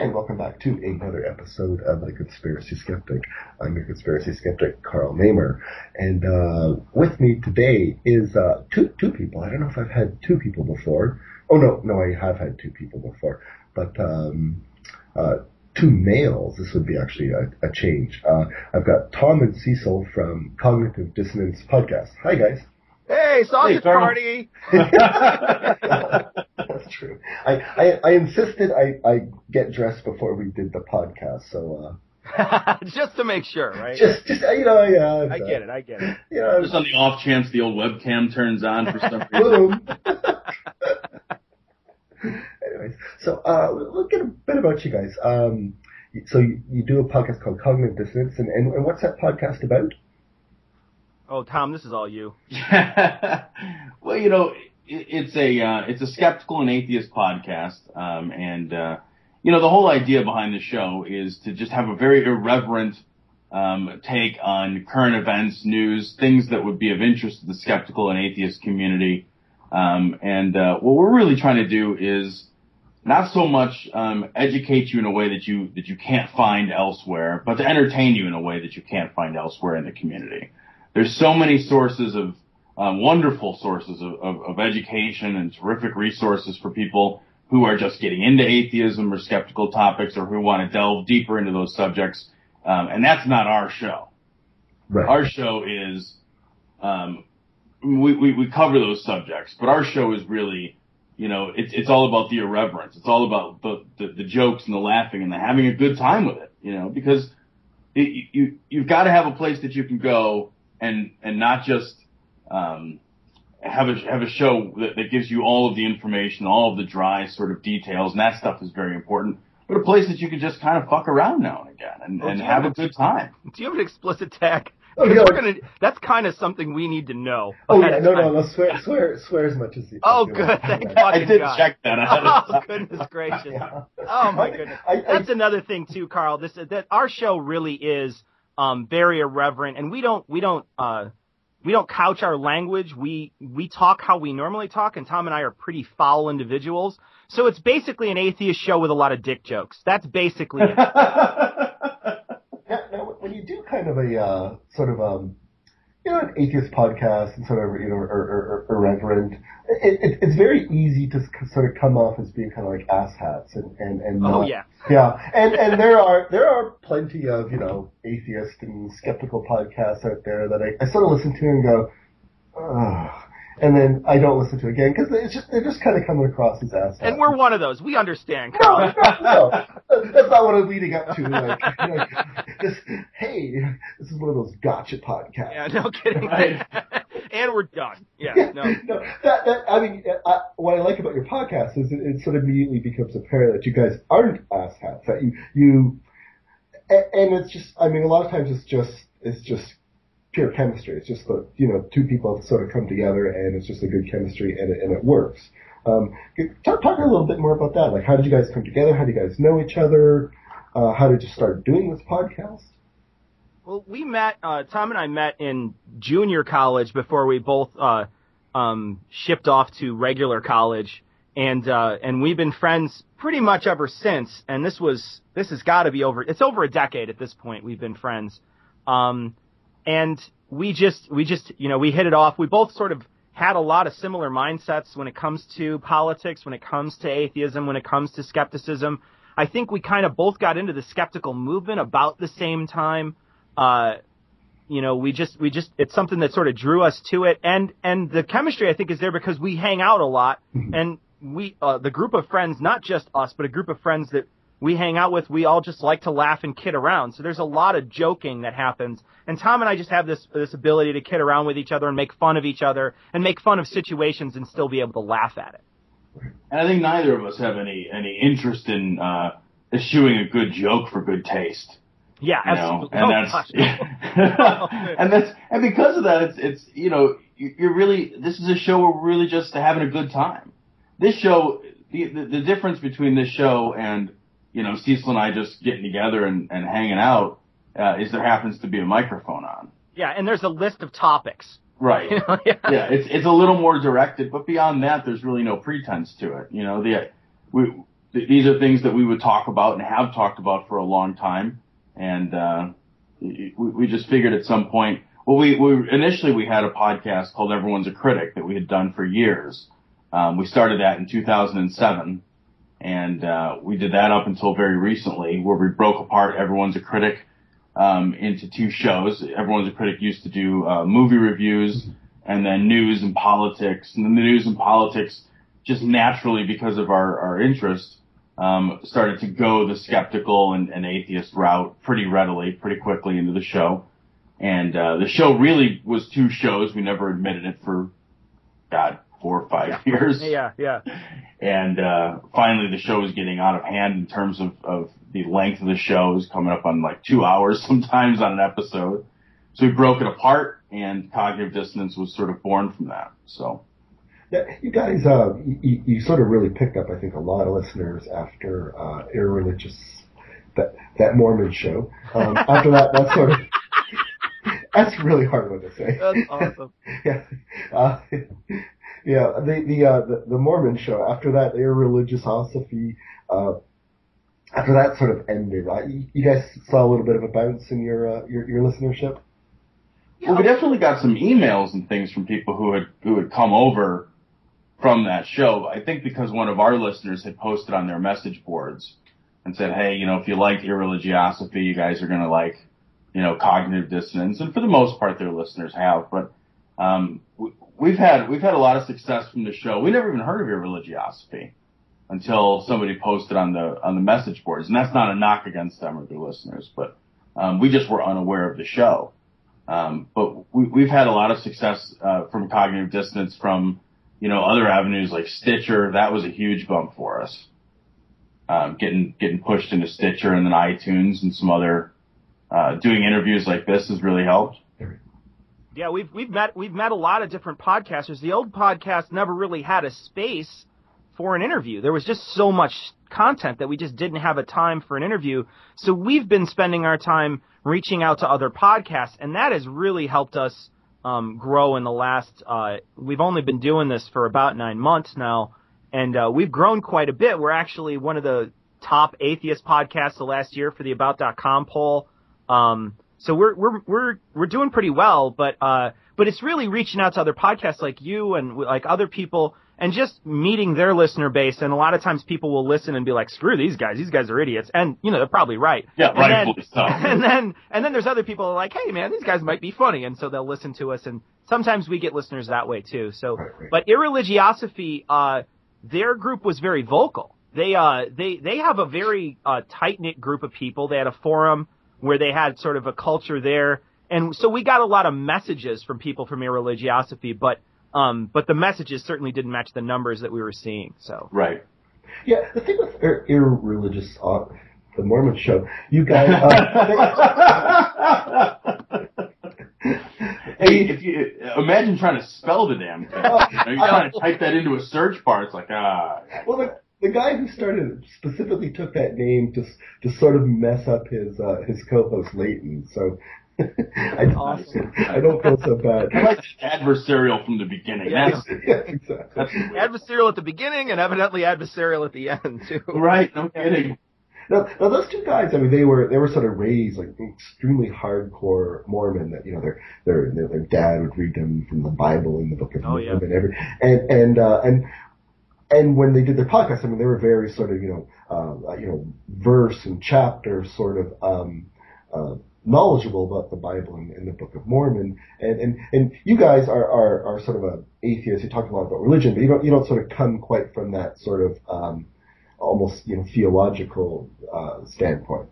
And welcome back to another episode of The Conspiracy Skeptic. I'm your conspiracy skeptic, Karl Mamer. And uh, with me today is uh, two, two people. I don't know if I've had two people before. Oh, no, no, I have had two people before. But um, uh, two males, this would be actually a, a change. Uh, I've got Tom and Cecil from Cognitive Dissonance Podcast. Hi, guys. Hey, sausage Karl. party! That's true. I, I, I insisted I, I get dressed before we did the podcast, so uh, Just to make sure, right? just just uh, you know yeah. I get it. I get it. You know, Just on the off chance the old webcam turns on for some reason. boom. Anyways, so uh, we'll get a bit about you guys. Um, so you, you do a podcast called Cognitive Dissonance, and, and, and what's that podcast about? Oh, Tom, this is all you. well, you know, it, it's a uh, it's a skeptical and atheist podcast, um, and uh, you know the whole idea behind the show is to just have a very irreverent um, take on current events, news, things that would be of interest to the skeptical and atheist community. Um, and uh, what we're really trying to do is not so much um, educate you in a way that you that you can't find elsewhere, but to entertain you in a way that you can't find elsewhere in the community. There's so many sources of um, wonderful sources of, of, of education and terrific resources for people who are just getting into atheism or skeptical topics or who want to delve deeper into those subjects. Um, and that's not our show. Right. Our show is, um, we, we, we cover those subjects, but our show is really, you know, it's, it's all about the irreverence. It's all about the, the, the jokes and the laughing and the having a good time with it, you know, because it, you, you've got to have a place that you can go and, and not just, um, have a, have a show that, that gives you all of the information, all of the dry sort of details, and that stuff is very important. But a place that you can just kind of fuck around now and again and, and have a good time. Do you have an explicit tag? Oh, 'Cause yeah. we're gonna, that's kind of something we need to know. Oh yeah, no, no, time. no, swear, swear, swear as much as you. Oh, you good. want. Thank Yeah. God. I did God. check that ahead Oh time. goodness gracious! Yeah. Oh my goodness. I, I, That's another thing too, Karl. This that our show really is um, very irreverent, and we don't we don't uh, we don't couch our language. We we talk how we normally talk, and Tom and I are pretty foul individuals. So it's basically an atheist show with a lot of dick jokes. That's basically it. now, now, when you do kind of a uh, sort of um, you know, an atheist podcast and sort of you know, ir- ir- ir- irreverent, it, it, it's very easy to sort of come off as being kind of like asshats and and and Oh not- yeah. yeah, and and there are there are plenty of you know atheist and skeptical podcasts out there that I, I sort of listen to and go, Ugh. And then I don't listen to it again because it's just they're just kind of coming across as asshats. And we're one of those. We understand, no, Karl. no, no, that's not what I'm leading up to. Like, like this, hey, this is one of those gotcha podcasts. Yeah, no kidding. Right. and we're done. Yeah, no. no, that, that, I mean, I, what I like about your podcast is it, it sort of immediately becomes apparent that you guys aren't asshats. That you, you, and, and it's just, I mean, a lot of times it's just, it's just pure chemistry. It's just the, you know, two people sort of come together and it's just a good chemistry and it, and it works. Um, talk, talk a little bit more about that. Like, how did you guys come together? How do you guys know each other? Uh, how did you start doing this podcast? Well, we met. Uh, Tom and I met in junior college before we both uh, um, shipped off to regular college, and uh, and we've been friends pretty much ever since. And this was this has got to be over. It's over a decade at this point. We've been friends, um, and we just we just you know we hit it off. We both sort of had a lot of similar mindsets when it comes to politics, when it comes to atheism, when it comes to skepticism. I think we kind of both got into the skeptical movement about the same time uh, you know, we just, we just, it's something that sort of drew us to it. And, and the chemistry, I think, is there because we hang out a lot and we, uh, the group of friends, not just us, but a group of friends that we hang out with, we all just like to laugh and kid around. So there's a lot of joking that happens. And Tom and I just have this, this ability to kid around with each other and make fun of each other and make fun of situations and still be able to laugh at it. And I think neither of us have any, any interest in, uh, eschewing a good joke for good taste. Yeah, You know, absolutely. and Oh, that's, gosh. and that's, and because of that, it's, it's, you know, you- you're really, this is a show where we're really just having a good time. This show, the, the, the difference between this show and, you know, Cecil and I just getting together and, and hanging out, uh, is there happens to be a microphone on. yeah, and there's a list of topics. Right. You know, yeah. yeah, it's it's a little more directed, but beyond that, there's really no pretense to it. You know, the we th- these are things that we would talk about and have talked about for a long time, and uh, we, we just figured at some point. Well, we, we initially we had a podcast called Everyone's a Critic that we had done for years. Um, we started that in 2007, and uh, we did that up until very recently, where we broke apart Everyone's a Critic um, into two shows. Everyone's a Critic used to do uh, movie reviews and then news and politics, and then the news and politics just naturally because of our our interest um, started to go the skeptical and, and atheist route pretty readily, pretty quickly into the show. And uh, the show really was two shows. We never admitted it for God four or five years. Yeah, yeah. And uh, finally, the show was getting out of hand in terms of, of the length of the show. It was coming up on like two hours sometimes on an episode. So we broke it apart, and cognitive dissonance was sort of born from that. So Yeah, you guys, uh, you, you sort of really picked up, I think, a lot of listeners after uh, irreligious that that Mormon show. Um, after that, that sort of that's a really hard one to say. That's awesome. yeah, uh, yeah. The the, uh, the the Mormon show. After that, irreligiosity. Uh, after that sort of ended, uh, you, you guys saw a little bit of a bounce in your uh, your, your listenership. Well, we definitely got some emails and things from people who had who had come over from that show. I think because one of our listeners had posted on their message boards and said, "Hey, you know, if you like irreligiosity, you guys are going to like, you know, cognitive dissonance." And for the most part, their listeners have. But um, we, we've had we've had a lot of success from the show. We never even heard of irreligiosity until somebody posted on the on the message boards, and that's not a knock against them or their listeners, but um, we just were unaware of the show. Um, but we, we've had a lot of success uh, from cognitive dissonance from you know other avenues like Stitcher. That was a huge bump for us. Um, getting getting pushed into Stitcher and then iTunes and some other uh, doing interviews like this has really helped. Yeah, we've we've met we've met a lot of different podcasters. The old podcast never really had a space for an interview. There was just so much content that we just didn't have a time for an interview. So we've been spending our time reaching out to other podcasts, and that has really helped us um, grow in the last. Uh, we've only been doing this for about nine months now, and uh, we've grown quite a bit. We're actually one of the top atheist podcasts the last year for the About.com poll. Um, so we're we're we're we're doing pretty well, but uh, but it's really reaching out to other podcasts like you and like other people and just meeting their listener base. And a lot of times people will listen and be like, "Screw these guys! These guys are idiots," and you know they're probably right. Yeah, and then, so. And then and then there's other people who are like, "Hey man, these guys might be funny," and so they'll listen to us. And sometimes we get listeners that way too. So, Right, right. but Irreligiosity, uh, their group was very vocal. They uh they they have a very uh, tight knit group of people. They had a forum where they had sort of a culture there, and so we got a lot of messages from people from Irreligiosity, but um but the messages certainly didn't match the numbers that we were seeing. So Right. Yeah, the thing with ir- irreligious, uh, the Mormon show, you guys. Uh, Hey, if you imagine trying to spell the damn thing, you know, you're trying to type that into a search bar. It's like ah. well, the, the guy who started specifically took that name to to sort of mess up his uh, his co-host Leighton. So I, Awesome. I don't feel so bad. I like adversarial from the beginning. Yeah. That's, yeah, exactly. that's adversarial at the beginning and evidently adversarial at the end too. right. No kidding. Now, now those two guys, I mean, they were they were sort of raised like extremely hardcore Mormon. That you know, their their their, their dad would read them from the Bible and the Book of Oh, yeah. Mormon and every and and uh, and and when they did their podcast, I mean, they were very sort of you know uh, you know verse and chapter sort of um, uh, knowledgeable about the Bible and, and the Book of Mormon. And and and you guys are are, are sort of a atheist. You talk a lot about religion, but you don't you don't sort of come quite from that sort of um, almost you know theological uh, standpoint.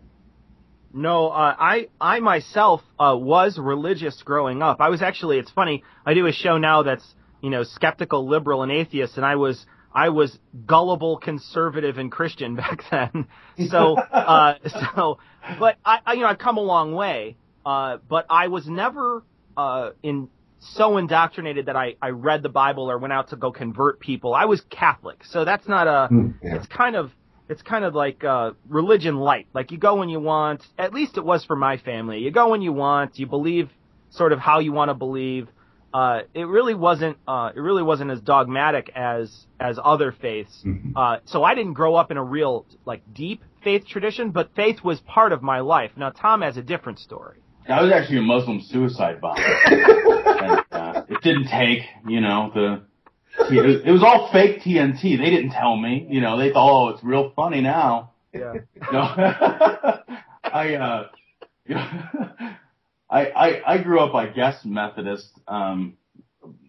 No, uh, I I myself uh, was religious growing up. I was actually. It's funny. I do a show now that's you know skeptical, liberal, and atheist, and I was I was gullible, conservative, and Christian back then. So uh, so, but I, I you know I've come a long way. Uh, but I was never uh, in so indoctrinated that I I read the Bible or went out to go convert people. I was Catholic, so that's not a. Mm, yeah. It's kind of it's kind of like uh, religion light. Like you go when you want. At least it was for my family. You go when you want. You believe sort of how you want to believe. Uh, it really wasn't. Uh, it really wasn't as dogmatic as as other faiths. Mhm. Uh, so I didn't grow up in a real like deep faith tradition, but faith was part of my life. Now Tom has a different story. I was actually a Muslim suicide bomber. and, uh, it didn't take, you know, the. It was, it was all fake TNT. They didn't tell me. You know, they thought, oh, it's real funny now. Yeah. No, I, uh, you know, I, I, I grew up, I guess, Methodist. Um,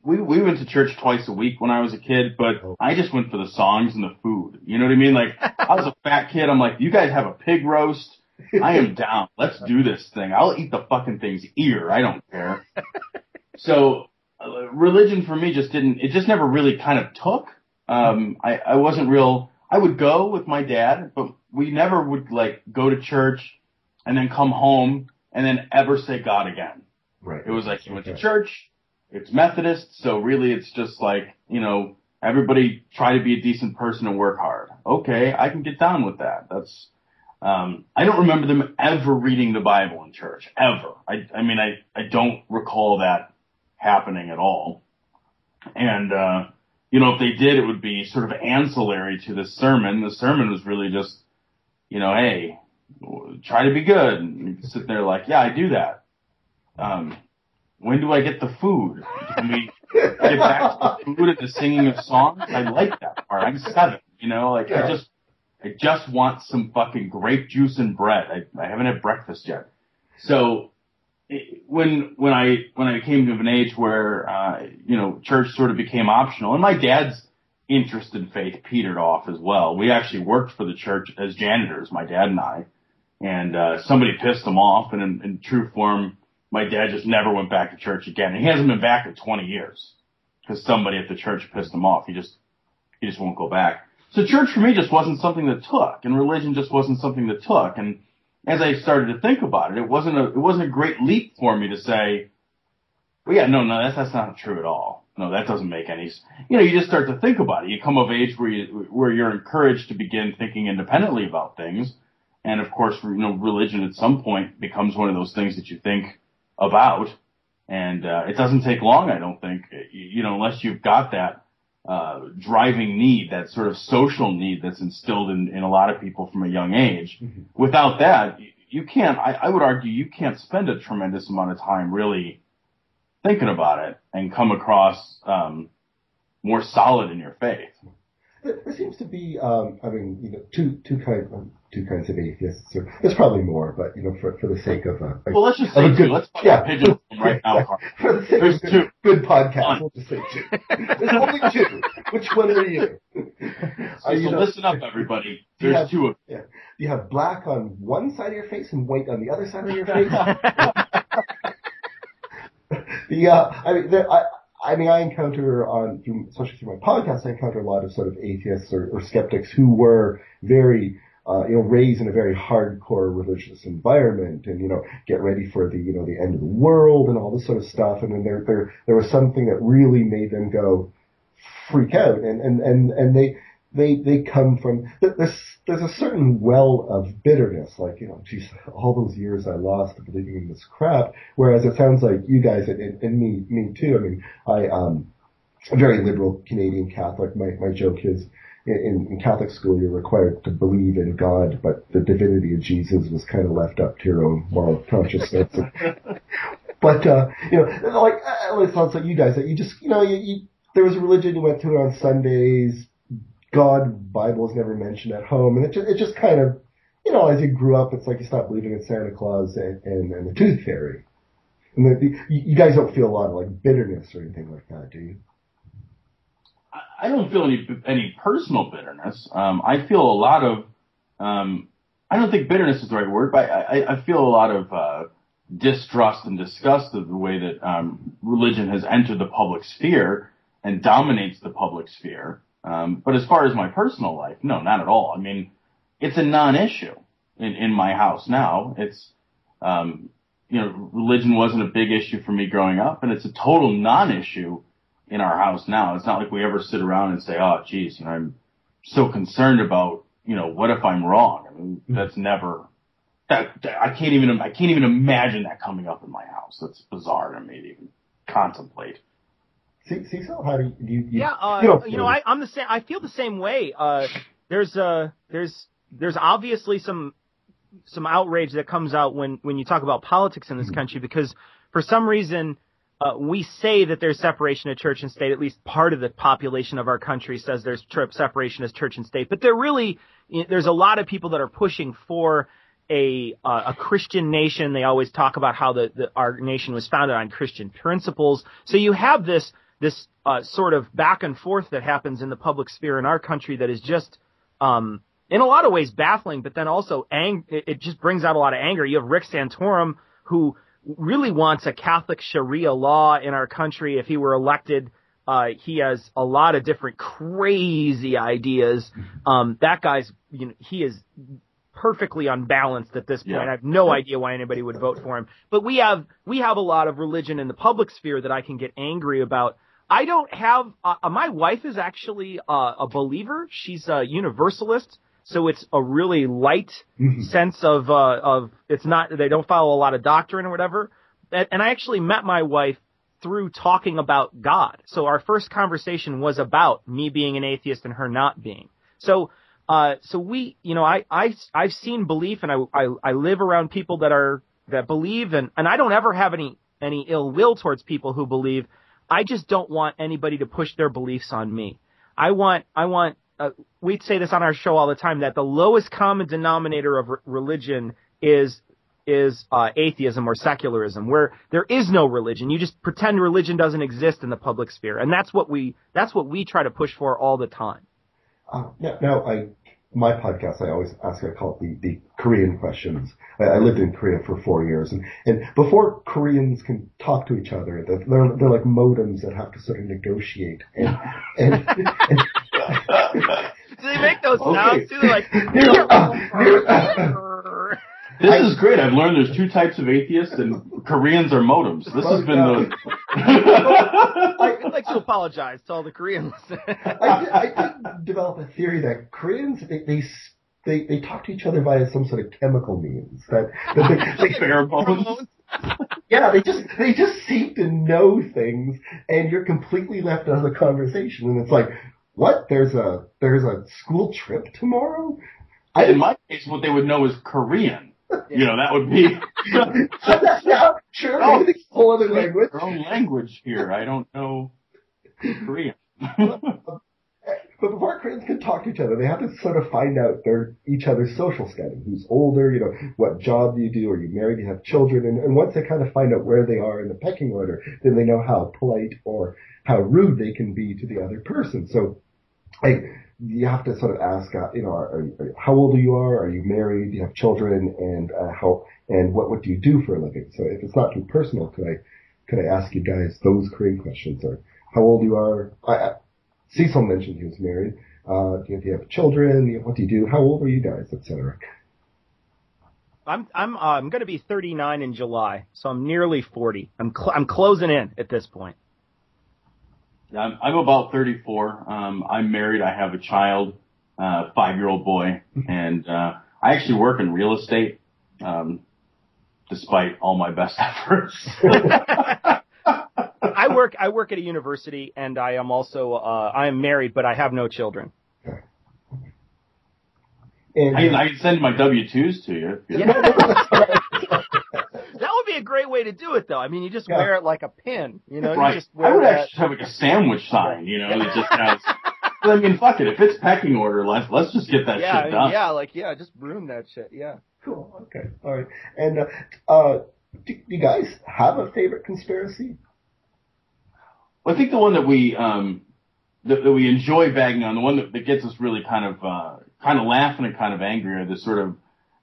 we, we went to church twice a week when I was a kid, but I just went for the songs and the food. You know what I mean? Like, I was a fat kid. I'm like, you guys have a pig roast. I am down. Let's do this thing. I'll eat the fucking thing's ear. I don't care. So, uh, religion for me just didn't, it just never really kind of took. Um, I, I wasn't real, I would go with my dad, but we never would like go to church and then come home and then ever say God again. Right. It was like you went to church, it's Methodist, so really it's just like, you know, everybody try to be a decent person and work hard. Okay, I can get down with that. That's um I don't remember them ever reading the Bible in church. Ever. I I mean I I don't recall that happening at all. And uh you know, if they did it would be sort of ancillary to the sermon. The sermon was really just, you know, hey, try to be good. And you sit there like, yeah, I do that. Um, when do I get the food? Can we get back to the food and the singing of songs? I like that part. I'm seven, you know, like Yeah. I just, I just want some fucking grape juice and bread. I, I haven't had breakfast yet. So it, when, when I, when I came to an age where, uh, you know, church sort of became optional and my dad's interest in faith petered off as well. We actually worked for the church as janitors, my dad and I and uh, somebody pissed him off. And in, in true form, my dad just never went back to church again. And he hasn't been back in 20 years because somebody at the church pissed him off. He just he just won't go back. So church for me just wasn't something that took, and religion just wasn't something that took. And as I started to think about it, it wasn't a it wasn't a great leap for me to say, well, yeah, no, no, that's that's not true at all. No, that doesn't make any. You know, you just start to think about it. You come of age where you where you're encouraged to begin thinking independently about things. And of course, you know, religion at some point becomes one of those things that you think about. And, uh, it doesn't take long, I don't think, you know, unless you've got that, uh, driving need, that sort of social need that's instilled in, in a lot of people from a young age. Mhm. Without that, you- you can't, I, I would argue you can't spend a tremendous amount of time really thinking about it and come across, um, more solid in your faith. There, there seems to be, um, I mean, you know, two two kinds um, two kinds of atheists. Or, there's probably more, but you know, for for the sake of uh, Well, let's just say a good, two. Let's yeah, pigeon right now. Karl. for the sake There's of good, two. good podcast, One. we'll just say two. There's only two. Which one are you? So, Are you so know- listen up, everybody. There's have- two of Yeah. You have black on one side of your face and white on the other side of your face. the uh, I mean, there, I, I mean, I encounter on, especially through my podcast, I encounter a lot of sort of atheists or, or skeptics who were very, uh, you know, raised in a very hardcore religious environment, and you know, get ready for the, you know, the end of the world and all this sort of stuff. And then there, there, there was something that really made them go freak out, and and and and they they they come from there's there's a certain well of bitterness, like you know, geez, all those years I lost believing in this crap. Whereas it sounds like you guys and, and, and me me too. I mean, I um, a very liberal Canadian Catholic. My my joke is. In, in Catholic school, you're required to believe in God, but the divinity of Jesus was kind of left up to your own moral consciousness. but uh, you know, like it sounds like you guys that you just you know you, you there was a religion you went to on Sundays. God, Bible is never mentioned at home, and it just it just kind of you know as you grew up, it's like you stop believing in Santa Claus and and, and the Tooth Fairy, and the, you guys don't feel a lot of like bitterness or anything like that, do you? I I don't feel any any personal bitterness. Um, I feel a lot of um, I don't think bitterness is the right word, but I, I feel a lot of uh, distrust and disgust of the way that um, religion has entered the public sphere and dominates the public sphere. Um, but as far as my personal life, no, not at all. I mean, it's a non-issue in, in my house now. It's, um, you know, religion wasn't a big issue for me growing up, and it's a total non-issue in our house now. It's not like we ever sit around and say, "Oh, geez, you know, I'm so concerned about, you know, what if I'm wrong?" I mean, mm-hmm. that's never that, that, I can't even I can't even imagine that coming up in my house. That's bizarre to me to even contemplate. See, see, so how do you? you yeah, uh, you know, you know I, I'm the same. I feel the same way. Uh, there's uh, there's there's obviously some some outrage that comes out when when you talk about politics in this mm-hmm. country because for some reason uh, we say that there's separation of church and state. At least part of the population of our country says there's separation as church and state, but there really there's a lot of people that are pushing for a uh, a Christian nation. They always talk about how the, the, our nation was founded on Christian principles. So you have this this uh, sort of back and forth that happens in the public sphere in our country that is just um, in a lot of ways baffling, but then also ang- it just brings out a lot of anger. You have Rick Santorum who really wants a Catholic Sharia law in our country. If he were elected, uh, he has a lot of different crazy ideas. Um, that guy's, you know, he is perfectly unbalanced at this point. Yeah. I have no idea why anybody would vote for him. But we have we have a lot of religion in the public sphere that I can get angry about. I don't have. Uh, my wife is actually uh, a believer. She's a universalist, so it's a really light mm-hmm. sense of uh, of it's not. They don't follow a lot of doctrine or whatever. And, and I actually met my wife through talking about God. So our first conversation was about me being an atheist and her not being. So uh, so we, you know, I, I, I've seen belief and I, I, I live around people that are, that believe and, and I don't ever have any, any ill will towards people who believe. I just don't want anybody to push their beliefs on me. I want, I want, uh, we'd say this on our show all the time that the lowest common denominator of re- religion is is uh, atheism or secularism, where there is no religion. You just pretend religion doesn't exist in the public sphere, and that's what we that's what we try to push for all the time. Uh, now, now, I my podcast, I always ask, I call it the, the Korean questions. I, I, lived in Korea for four years, and, and before Koreans can talk to each other, they're, they're like modems that have to sort of negotiate. And, and, and Do they make those okay. sounds too? They're like, This I, is great. I've learned there's two types of atheists, and Koreans are modems. This has been the. I'd like to apologize to all the Koreans. I, I did develop a theory that Koreans they, they they they talk to each other via some sort of chemical means that, that they, they pheromones. yeah, they just they just seem to know things, and you're completely left out of the conversation. And it's like, what? There's a there's a school trip tomorrow. I, in my case, what they would know is Korean. You know, that would be. yeah, sure. Oh, it's a whole other language. Their own language here. I don't know Korean. But before Koreans can talk to each other, they have to sort of find out their each other's social standing. Who's older? You know, what job do you do? Are you married? Do you have children? And, and once they kind of find out where they are in the pecking order, then they know how polite or how rude they can be to the other person. So, like, you have to sort of ask, uh, you know, are, are, how old are you are? Are you married? Do you have children? And uh, how and what what do you do for a living? So if it's not too personal, could I could I ask you guys those Korean questions? Or how old you are? I, I, Cecil mentioned he was married. Uh, do, you, do you have children? What do you do? How old are you guys, etc. I'm I'm uh, I'm going to be 39 in July, so I'm nearly 40. I'm cl- I'm closing in at this point. I'm, I'm about 34. Um, I'm married. I have a child, uh, five year old boy, and uh, I actually work in real estate, um, despite all my best efforts. I work I work at a university, and I am also uh, I am married, but I have no children. And, I, I can send my W twos to you. Yeah be a great way to do it, though. I mean, you just yeah. wear it like a pin. You know, right. you just wear I would that. actually have like a sandwich sign. You know, that just has. I mean, fuck it. If it's pecking order, let's let's just get that yeah, shit done. Yeah, like yeah, just broom that shit. Yeah. Cool. Okay. All right. And uh, uh, do, do you guys have a favorite conspiracy? Well, I think the one that we um, that, that we enjoy bagging on, the one that, that gets us really kind of uh, kind of laughing and kind of angry are the sort of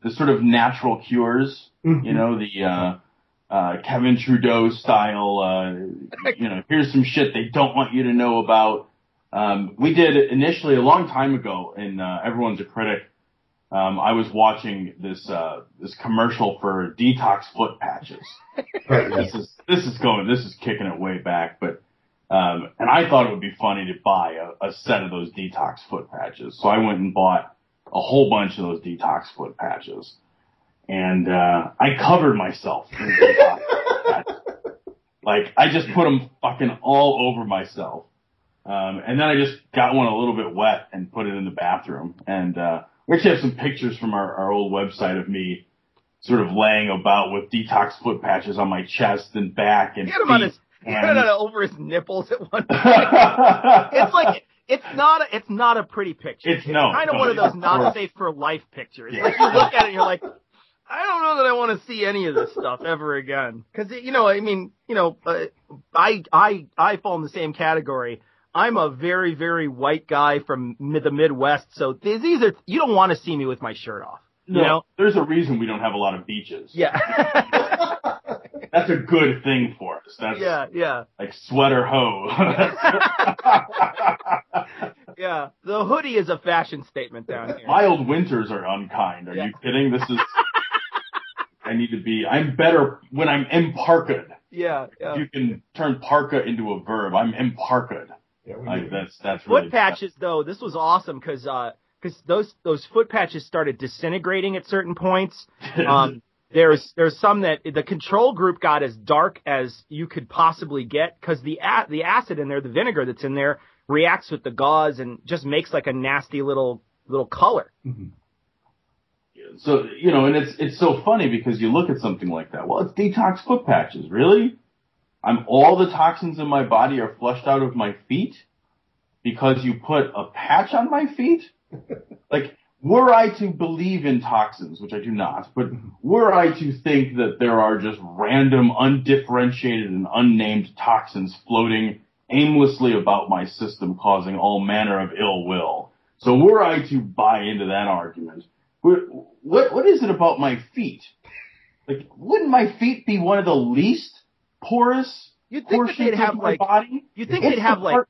the sort of natural cures. Mhm. You know, the uh, uh, Kevin Trudeau style. Uh, you know, here's some shit they don't want you to know about. Um, we did initially a long time ago and uh, Everyone's a Critic. Um, I was watching this uh, this commercial for detox foot patches. Right. This is this is going this is kicking it way back, but um, and I thought it would be funny to buy a, a set of those detox foot patches, so I went and bought a whole bunch of those detox foot patches, and uh, I covered myself in detox foot patches. Like I just put them fucking all over myself, um, and then I just got one a little bit wet and put it in the bathroom, and uh, we actually have some pictures from our, our old website of me sort of laying about with detox foot patches on my chest and back and had him on feet his, and- over his nipples at one point. it's like it's not a, it's not a pretty picture. It's- no, kind of no, one of those it's- not safe for life pictures. Yeah. Like you look at it and you're like, I don't know that I want to see any of this stuff ever again. Because you know, I mean, you know, uh, I I I fall in the same category. I'm a very very white guy from mid, the Midwest, so these, these are you don't want to see me with my shirt off. no, You know? there's a reason we don't have a lot of beaches. Yeah. That's a good thing for us. That's yeah, yeah. like sweater hoe. Yeah, the hoodie is a fashion statement down here. Mild winters are unkind. Are Yeah. you kidding? This is. I need to be. I'm better when I'm imparked. Yeah, yeah. You can turn parka into a verb. I'm imparked. Yeah, Like do. that's that's really foot patches though, this was awesome because because those those foot patches started disintegrating at certain points. Um, there's there's some that the control group got as dark as you could possibly get because the a- the acid in there, the vinegar that's in there, reacts with the gauze and just makes like a nasty little little color. Mhm. So you know, and it's it's so funny because you look at something like that. Well, it's detox foot patches. Really? I'm all the toxins in my body are flushed out of my feet because you put a patch on my feet. like, were I to believe in toxins, which I do not, but were I to think that there are just random, undifferentiated, and unnamed toxins floating aimlessly about my system, causing all manner of ill will. So were I to buy into that argument, what what, what is it about my feet? Like, wouldn't my feet be one of the least porous You'd think that they'd have of my like body? you'd think It's they'd have the like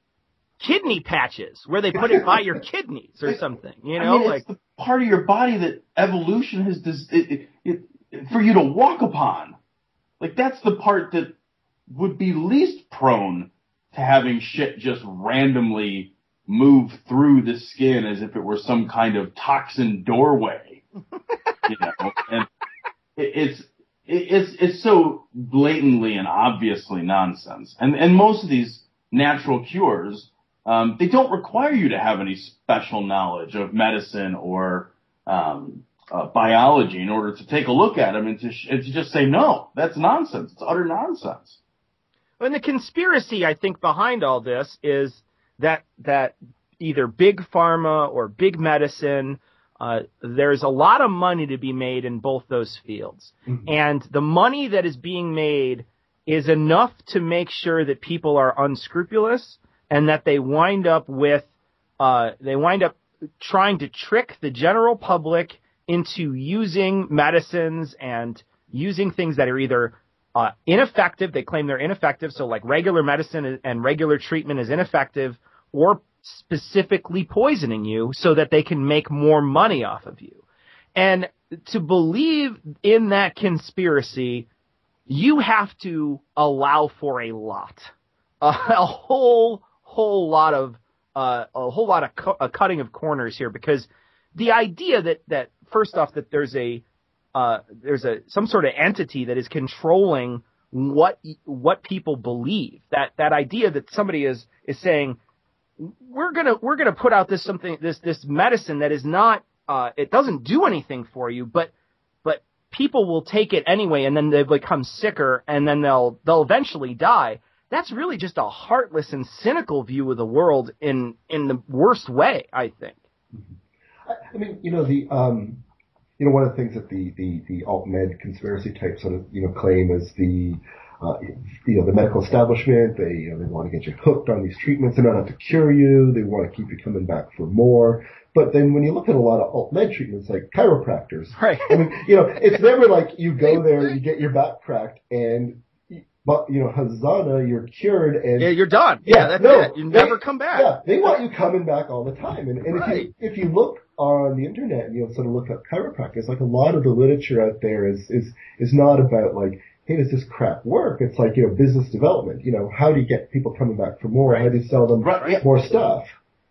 kidney patches where they put it by your kidneys or something. You know, I mean, like it's the part of your body that evolution has des- it, it, it, for you to walk upon. Like that's the part that would be least prone to having shit just randomly move through the skin as if it were some kind of toxin doorway. you know, and it, it's it, it's it's so blatantly and obviously nonsense. And and most of these natural cures, um, they don't require you to have any special knowledge of medicine or um, uh, biology in order to take a look at them and to, sh- and to just say no, that's nonsense. It's utter nonsense. And the conspiracy, I think, behind all this is that that either big pharma or big medicine, uh, there's a lot of money to be made in both those fields, Mhm. and the money that is being made is enough to make sure that people are unscrupulous and that they wind up with uh, they wind up trying to trick the general public into using medicines and using things that are either uh, ineffective. They claim they're ineffective. So like regular medicine and regular treatment is ineffective or specifically poisoning you so that they can make more money off of you. And to believe in that conspiracy, you have to allow for a lot, a, a whole, whole lot of, uh, a whole lot of cu- cutting of corners here because the idea that, that first off, that there's a, uh, there's a some sort of entity that is controlling what what people believe. That that idea that somebody is is saying we're gonna we're gonna put out this something this this medicine that is not uh, it doesn't do anything for you, but but people will take it anyway, and then they become sicker, and then they'll they'll eventually die. That's really just a heartless and cynical view of the world in in the worst way, I think. I, mean, you know, the um, you know, one of the things that the the the alt med conspiracy type sort of you know claim is the uh, you know, the medical establishment. They, you know, they want to get you hooked on these treatments. They're not out to cure you. They want to keep you coming back for more. But then when you look at a lot of alt med treatments like chiropractors, Right. I mean, you know, it's never like you go there, you get your back cracked, and but you know, Hazana, you're cured, and Yeah, you're done. Yeah, Yeah, that's no, it. You they- never come back. yeah, they want you coming back all the time. And, and Right. if you if you look on the internet and you know, sort of look up chiropractors, like a lot of the literature out there is is is not about like, hey, does this crap work? It's like you know, business development. You know, how do you get people coming back for more? How do you sell them Right, yeah. more stuff?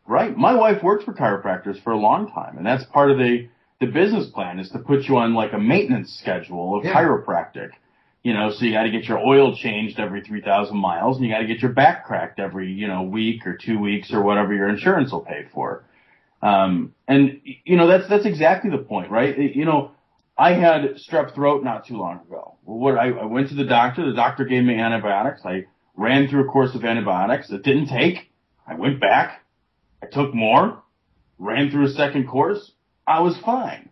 Right. My wife worked for chiropractors for a long time, and that's part of the the business plan is to put you on like a maintenance schedule of Yeah. chiropractic. You know, so you got to get your oil changed every 3,000 miles and you got to get your back cracked every, you know, week or two weeks or whatever your insurance will pay for. Um, and, you know, that's, that's exactly the point, right? You know, I had strep throat not too long ago. What I, I went to the doctor. The doctor gave me antibiotics. I ran through a course of antibiotics. It didn't take. I went back. I took more. Ran through a second course. I was fine.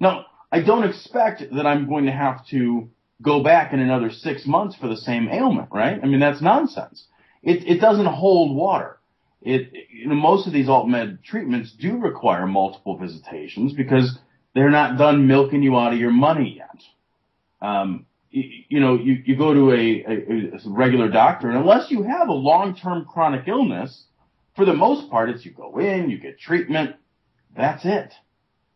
Now, I don't expect that I'm going to have to go back in another six months for the same ailment, right? I mean, that's nonsense. It, it doesn't hold water. It, you know, most of these alt med treatments do require multiple visitations because they're not done milking you out of your money yet. Um, you, you know, you, you go to a, a, a regular doctor and unless you have a long-term chronic illness, for the most part, it's you go in, you get treatment. That's it.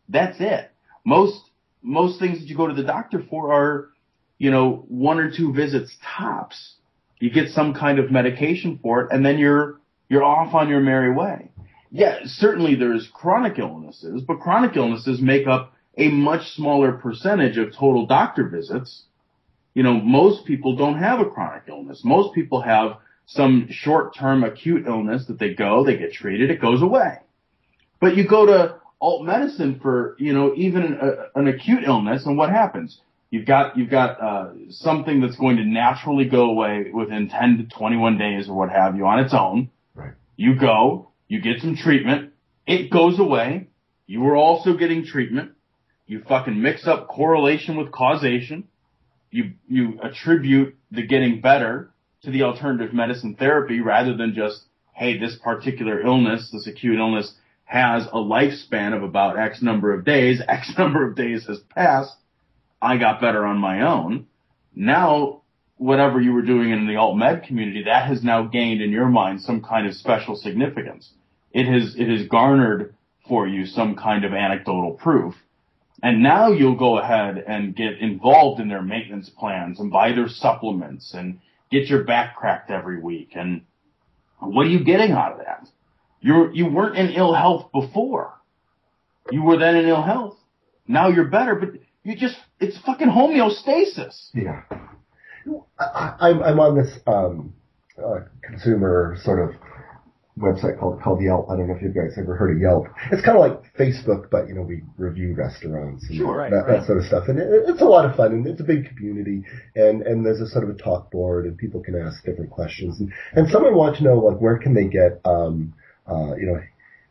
That's it. Most, most things that you go to the doctor for are, you know, one or two visits tops. You get some kind of medication for it and then you're, you're off on your merry way. Yeah, certainly there's chronic illnesses, but chronic illnesses make up a much smaller percentage of total doctor visits. You know, most people don't have a chronic illness. Most people have some short-term acute illness that they go, they get treated, it goes away. But you go to alt medicine for, you know, even a, an acute illness and what happens? You've got, you've got, uh, something that's going to naturally go away within 10 to 21 days or what have you on its own. Right. You go, you get some treatment, it goes away. You were also getting treatment. You fucking mix up correlation with causation. You, you attribute the getting better to the alternative medicine therapy rather than just, hey, this particular illness, this acute illness has a lifespan of about X number of days. X number of days has passed. I got better on my own. Now, whatever you were doing in the alt med community, that has now gained in your mind some kind of special significance. It has, it has garnered for you some kind of anecdotal proof. And now you'll go ahead and get involved in their maintenance plans and buy their supplements and get your back cracked every week. And what are you getting out of that? You're, you weren't in ill health before. You were then in ill health. Now you're better, but you just, it's fucking homeostasis. Yeah. I, I'm, I'm on this um, uh, consumer sort of website called called Yelp. I don't know if you guys ever heard of Yelp. It's kind of like Facebook, but you know we review restaurants and Sure, right, that, right. that sort of stuff. And it, it's a lot of fun, and it's a big community. And and there's a sort of a talk board, and people can ask different questions. And, and someone wanted to know like where can they get um, uh, you know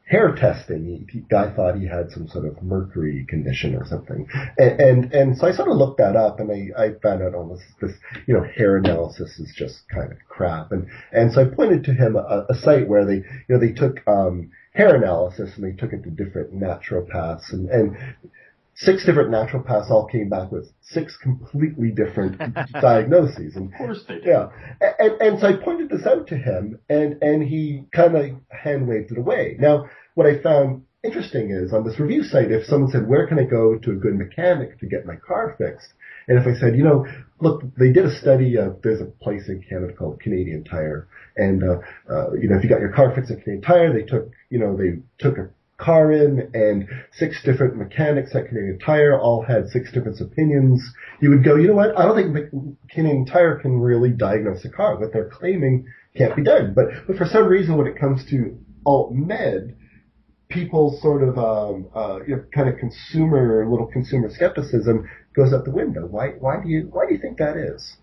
hair testing. He, guy thought he had some sort of mercury condition or something, and, and and so I sort of looked that up, and I I found out oh this this you know hair analysis is just kind of crap, and and so I pointed to him a, a site where they you know they took um, hair analysis and they took it to different naturopaths. And and six different naturopaths all came back with six completely different diagnoses and Of course they do. yeah, and, and so I pointed this out to him, and and he kind of hand waved it away. Now, what I found interesting is on this review site, if someone said, "Where can I go to a good mechanic to get my car fixed?" and if I said, "You know, look, they did a study. Uh, there's a place in Canada called Canadian Tire, and uh, uh, you know, if you got your car fixed at Canadian Tire, they took, you know, they took a car in and six different mechanics at Canadian Tire all had six different opinions. You would go, you know what? I don't think Canadian Tire can really diagnose a car. What they're claiming can't be done. But, but for some reason, when it comes to alt med, people sort of, um, uh, you know, kind of consumer, little consumer skepticism goes out the window. Why, why do you, why do you think that is?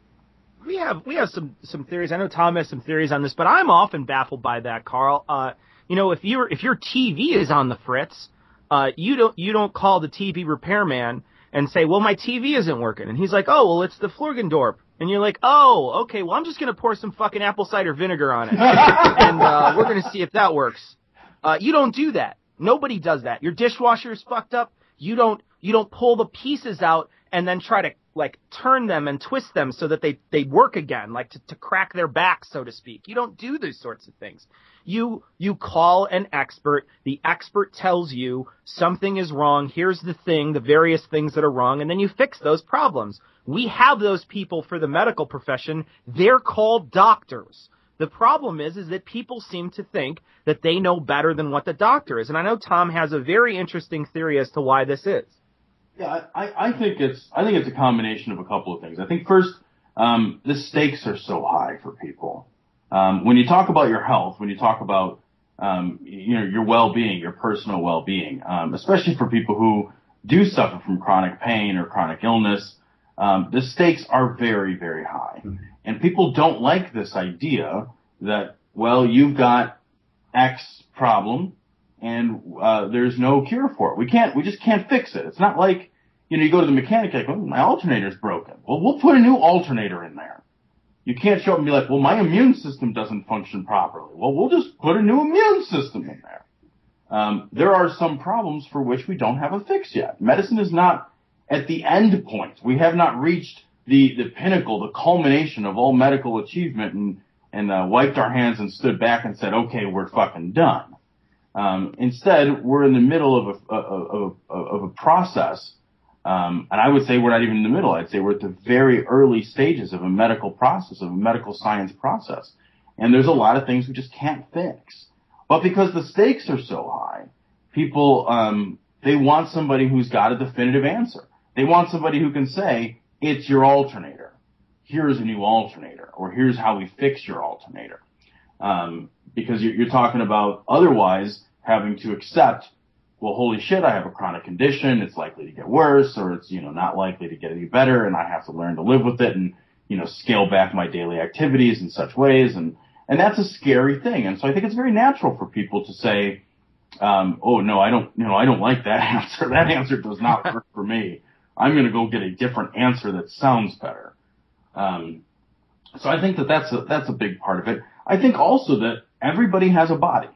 we have we have some some theories. I know Tom has some theories on this, but I'm often baffled by that, Karl. Uh, you know, if your if your TV is on the fritz, uh, you don't you don't call the TV repairman and say, "Well, my TV isn't working," and he's like, "Oh, well, it's the Flurgendorp And you're like, oh, okay, well, I'm just going to pour some fucking apple cider vinegar on it. and uh, we're going to see if that works. Uh, you don't do that. Nobody does that. Your dishwasher is fucked up. You don't, you don't pull the pieces out and then try to like turn them and twist them so that they, they work again, like to, to crack their back, so to speak. You don't do those sorts of things. You, you call an expert. The expert tells you something is wrong. Here's the thing, the various things that are wrong, and then you fix those problems. We have those people for the medical profession. They're called doctors. The problem is, is that people seem to think that they know better than what the doctor is. And I know Tom has a very interesting theory as to why this is. Yeah, I, I think it's I think it's a combination of a couple of things. I think first, um, the stakes are so high for people. Um, when you talk about your health, when you talk about um, you know your well-being, your personal well-being, um, especially for people who do suffer from chronic pain or chronic illness, um, the stakes are very very high, mm-hmm. and people don't like this idea that well you've got X problem and uh, there's no cure for it. We can't, we just can't fix it. It's not like, you know, you go to the mechanic, like, oh, my alternator's broken. Well, we'll put a new alternator in there. You can't show up and be like, well, my immune system doesn't function properly. Well, we'll just put a new immune system in there. Um, there are some problems for which we don't have a fix yet. Medicine is not at the end point. We have not reached the, the pinnacle, the culmination of all medical achievement and, and uh, wiped our hands and stood back and said, okay, we're fucking done. Um, instead, we're in the middle of a, of a, of a process, um, and I would say we're not even in the middle. I'd say we're at the very early stages of a medical process, of a medical science process. And there's a lot of things we just can't fix. But because the stakes are so high, people, um, they want somebody who's got a definitive answer. They want somebody who can say, it's your alternator. Here's a new alternator, or here's how we fix your alternator. Um, because you're, you're talking about otherwise having to accept, well, holy shit, I have a chronic condition. It's likely to get worse or it's, you know, not likely to get any better and I have to learn to live with it and, you know, scale back my daily activities in such ways. And, and that's a scary thing. And so I think it's very natural for people to say, um, oh no, I don't, you know, I don't like that answer. That answer does not work for me. I'm going to go get a different answer that sounds better. Um, so I think that that's a, that's a big part of it. I think also that everybody has a body.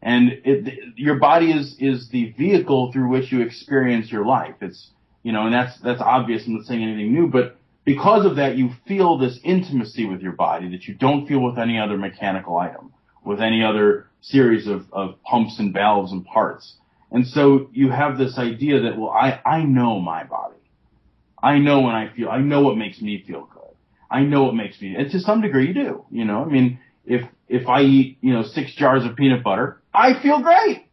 And it, your body is, is the vehicle through which you experience your life. It's, you know, and that's, that's obvious. I'm not saying anything new, but because of that, you feel this intimacy with your body that you don't feel with any other mechanical item, with any other series of, of pumps and valves and parts. And so you have this idea that, well, I, I know my body. I know when I feel, I know what makes me feel good. I know what makes me, and to some degree you do, you know, I mean, if if I eat you know six jars of peanut butter, I feel great.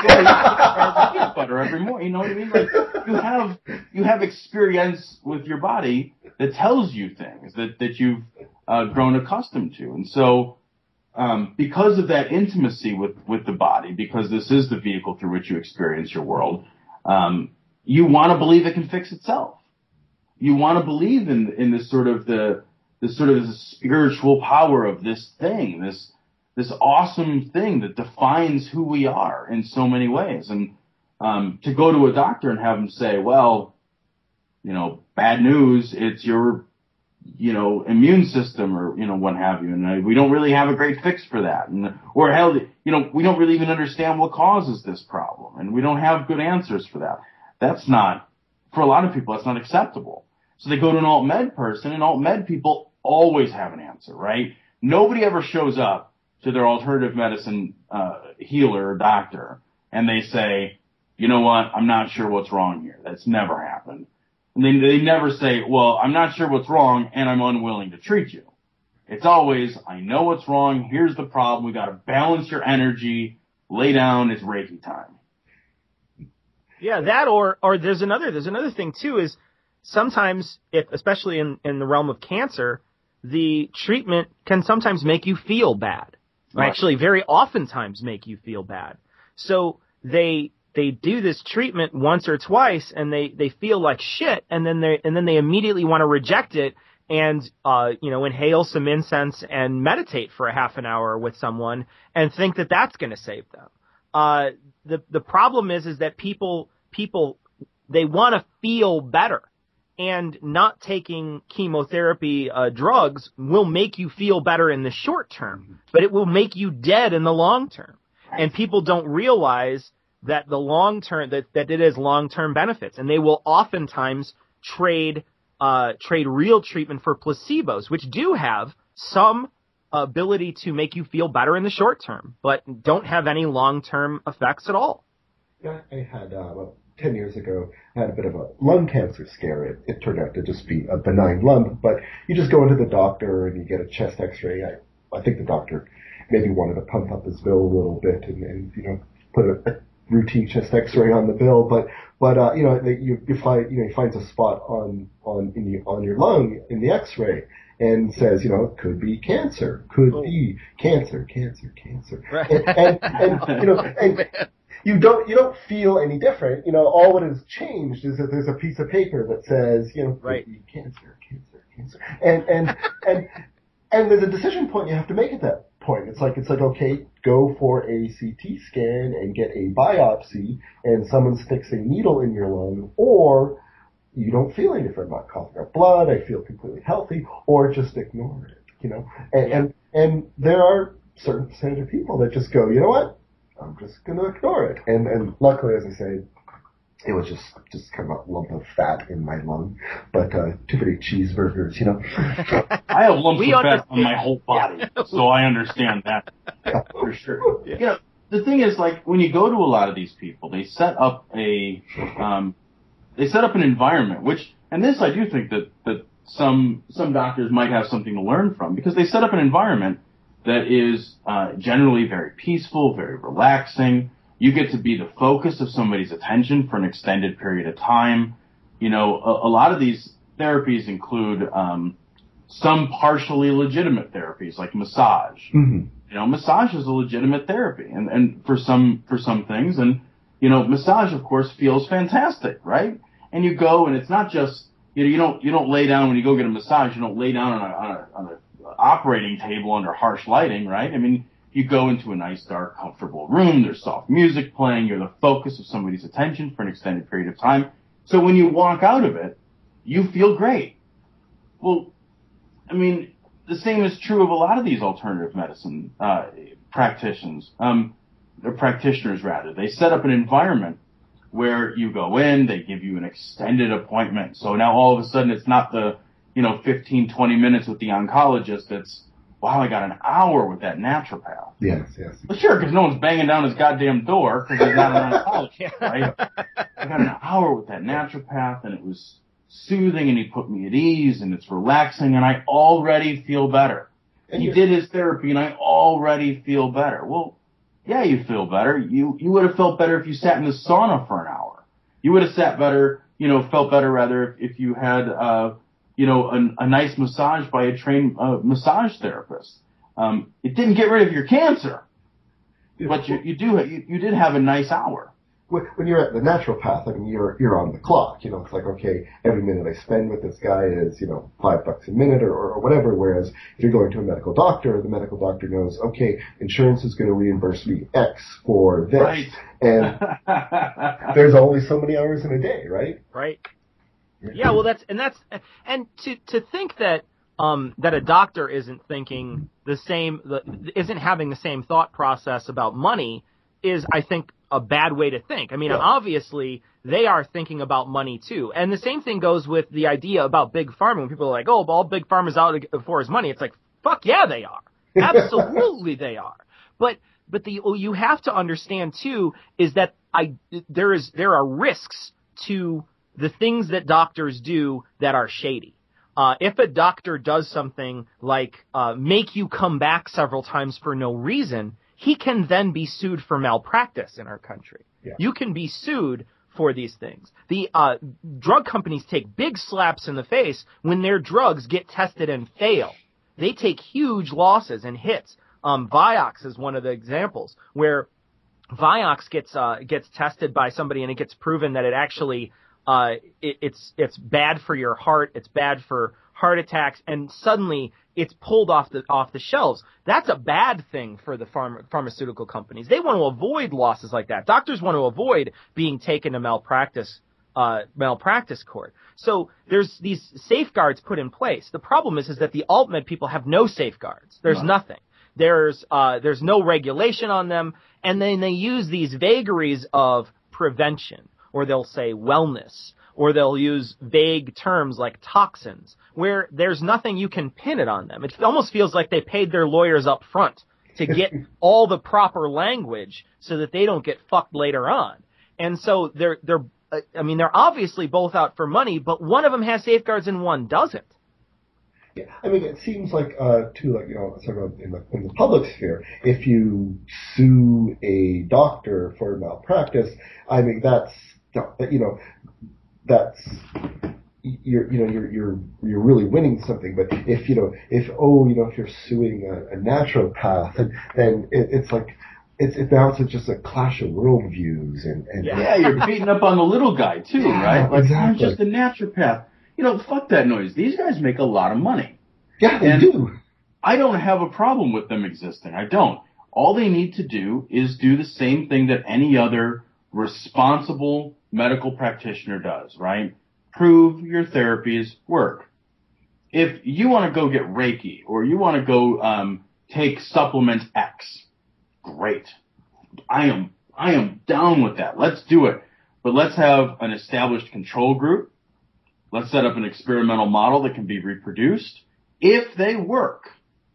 peanut butter every morning. You know what I mean? Like you have you have experience with your body that tells you things that that you've uh, grown accustomed to, and so. Um, because of that intimacy with, with the body, because this is the vehicle through which you experience your world, um, you want to believe it can fix itself. You want to believe in in this sort of the this sort of this spiritual power of this thing, this this awesome thing that defines who we are in so many ways. And um, to go to a doctor and have him say, "Well, you know, bad news, it's your you know immune system or you know what have you," and we don't really have a great fix for that, and or hell, you know, we don't really even understand what causes this problem, and we don't have good answers for that. That's not for a lot of people. That's not acceptable. So they go to an alt med person, and alt med people always have an answer, right? Nobody ever shows up to their alternative medicine uh, healer or doctor and they say, you know what, I'm not sure what's wrong here. That's never happened. And they, they never say, well, I'm not sure what's wrong and I'm unwilling to treat you. It's always, I know what's wrong. Here's the problem. We got to balance your energy. Lay down. It's Reiki time. Yeah, that or or there's another there's another thing too is sometimes if especially in in the realm of cancer, the treatment can sometimes make you feel bad. Right. Actually, very oftentimes make you feel bad. So they they do this treatment once or twice, and they they feel like shit, and then they and then they immediately want to reject it and uh, you know inhale some incense and meditate for a half an hour with someone and think that that's going to save them. Uh, the the problem is is that people people they want to feel better and not taking chemotherapy uh, drugs will make you feel better in the short term, but it will make you dead in the long term. And people don't realize that the long term that that it has long term benefits, and they will oftentimes trade uh, trade real treatment for placebos, which do have some ability to make you feel better in the short term, but don't have any long term effects at all. Yeah, I had uh, well, ten years ago. I had a bit of a lung cancer scare. It, it turned out to just be a benign lung, but you just go into the doctor and you get a chest X-ray. I, I think the doctor maybe wanted to pump up his bill a little bit and, and you know put a, a routine chest X-ray on the bill, but but uh, you know you you find you know he finds a spot on on in the, on your lung in the X-ray and says you know it could be cancer, could oh. be cancer, cancer, cancer, right. and, and, and you know and you don't you don't feel any different. You know all what has changed is that there's a piece of paper that says you know right. cancer, cancer, cancer, and and and and there's a decision point you have to make at that point. It's like it's like okay, go for a CT scan and get a biopsy, and someone sticks a needle in your lung, or you don't feel any different. I'm not coughing up blood. I feel completely healthy, or just ignore it. You know, and yeah. and, and there are certain percentage of people that just go, you know what, I'm just gonna ignore it. And and luckily, as I say, it was just just kind of a lump of fat in my lung, but uh, too many cheeseburgers, you know. I have lumps we of fat on my whole body, so I understand that yeah, for sure. Yeah. You know, the thing is, like when you go to a lot of these people, they set up a um, they set up an environment, which and this I do think that that some some doctors might have something to learn from because they set up an environment that is uh, generally very peaceful, very relaxing you get to be the focus of somebody's attention for an extended period of time. You know, a, a lot of these therapies include um, some partially legitimate therapies like massage. Mm-hmm. You know, massage is a legitimate therapy, and and for some for some things, and you know, massage of course feels fantastic, right? And you go, and it's not just you know you don't you don't lay down when you go get a massage. You don't lay down on a on a, on a operating table under harsh lighting, right? I mean, you go into a nice, dark, comfortable room. There's soft music playing. You're the focus of somebody's attention for an extended period of time. So when you walk out of it, you feel great. Well, I mean, the same is true of a lot of these alternative medicine uh, practitioners, um, practitioners rather. They set up an environment where you go in, they give you an extended appointment. So now all of a sudden it's not the, you know, 15, 20 minutes with the oncologist. It's wow, I got an hour with that naturopath. Yes, yes. Well, sure, because no one's banging down his goddamn door because he's not an oncologist, right? I got an hour with that naturopath, and it was soothing, and he put me at ease, and it's relaxing, and I already feel better. And he did his therapy, and I already feel better. Well, yeah, you feel better. You you would have felt better if you sat in the sauna for an hour. You would have sat better, you know, felt better rather if, if you had uh you know, a, a nice massage by a trained uh, massage therapist. Um, it didn't get rid of your cancer, but you, you do you, you did have a nice hour. When you're at the naturopath, I mean, you're you're on the clock. You know, it's like okay, every minute I spend with this guy is you know five bucks a minute or, or whatever. Whereas if you're going to a medical doctor, the medical doctor knows okay, insurance is going to reimburse me X for this, right. and there's only so many hours in a day, right? Right. Yeah, well, that's and that's and to to think that um that a doctor isn't thinking the same, the, isn't having the same thought process about money is, I think, a bad way to think. I mean, yeah. obviously they are thinking about money too, and the same thing goes with the idea about big pharma. When people are like, "Oh, all big pharma's out for is money," it's like, "Fuck yeah, they are. Absolutely, they are." But but the you have to understand too is that I there is there are risks to the things that doctors do that are shady. Uh, if a doctor does something like uh, make you come back several times for no reason, he can then be sued for malpractice in our country. Yeah. You can be sued for these things. The uh, drug companies take big slaps in the face when their drugs get tested and fail. They take huge losses and hits. Um, Vioxx is one of the examples where Vioxx gets uh, gets tested by somebody and it gets proven that it actually uh, it, it's it's bad for your heart, it's bad for heart attacks, and suddenly it's pulled off the off the shelves. That's a bad thing for the pharma, pharmaceutical companies. They want to avoid losses like that. Doctors want to avoid being taken to malpractice uh, malpractice court. So there's these safeguards put in place. The problem is, is that the alt med people have no safeguards. There's No. nothing. There's uh, there's no regulation on them, and then they use these vagaries of prevention, or they'll say wellness, or they'll use vague terms like toxins, where there's nothing you can pin it on them. It almost feels like they paid their lawyers up front to get all the proper language so that they don't get fucked later on. And so they're they're I mean they're obviously both out for money, but one of them has safeguards and one doesn't. Yeah, I mean, it seems like uh, too, like you know, sort of in the in the public sphere, if you sue a doctor for malpractice, I mean, that's Uh, you know, that's you're you know you're you're you're really winning something. But if you know if oh you know if you're suing a, a naturopath, and then it, it's like it's it now it's just a clash of worldviews and and Yeah, you're beating up on the little guy too, Yeah, right? Like I'm exactly. just a naturopath. You know, fuck that noise. These guys make a lot of money. yeah they And- do. I don't have a problem with them existing. I don't. All they need to do is do the same thing that any other responsible medical practitioner does, right? Prove your therapies work. If you want to go get Reiki or you want to go um, take supplement X, great. I am I am down with that. Let's do it. But let's have an established control group. Let's set up an experimental model that can be reproduced. If they work,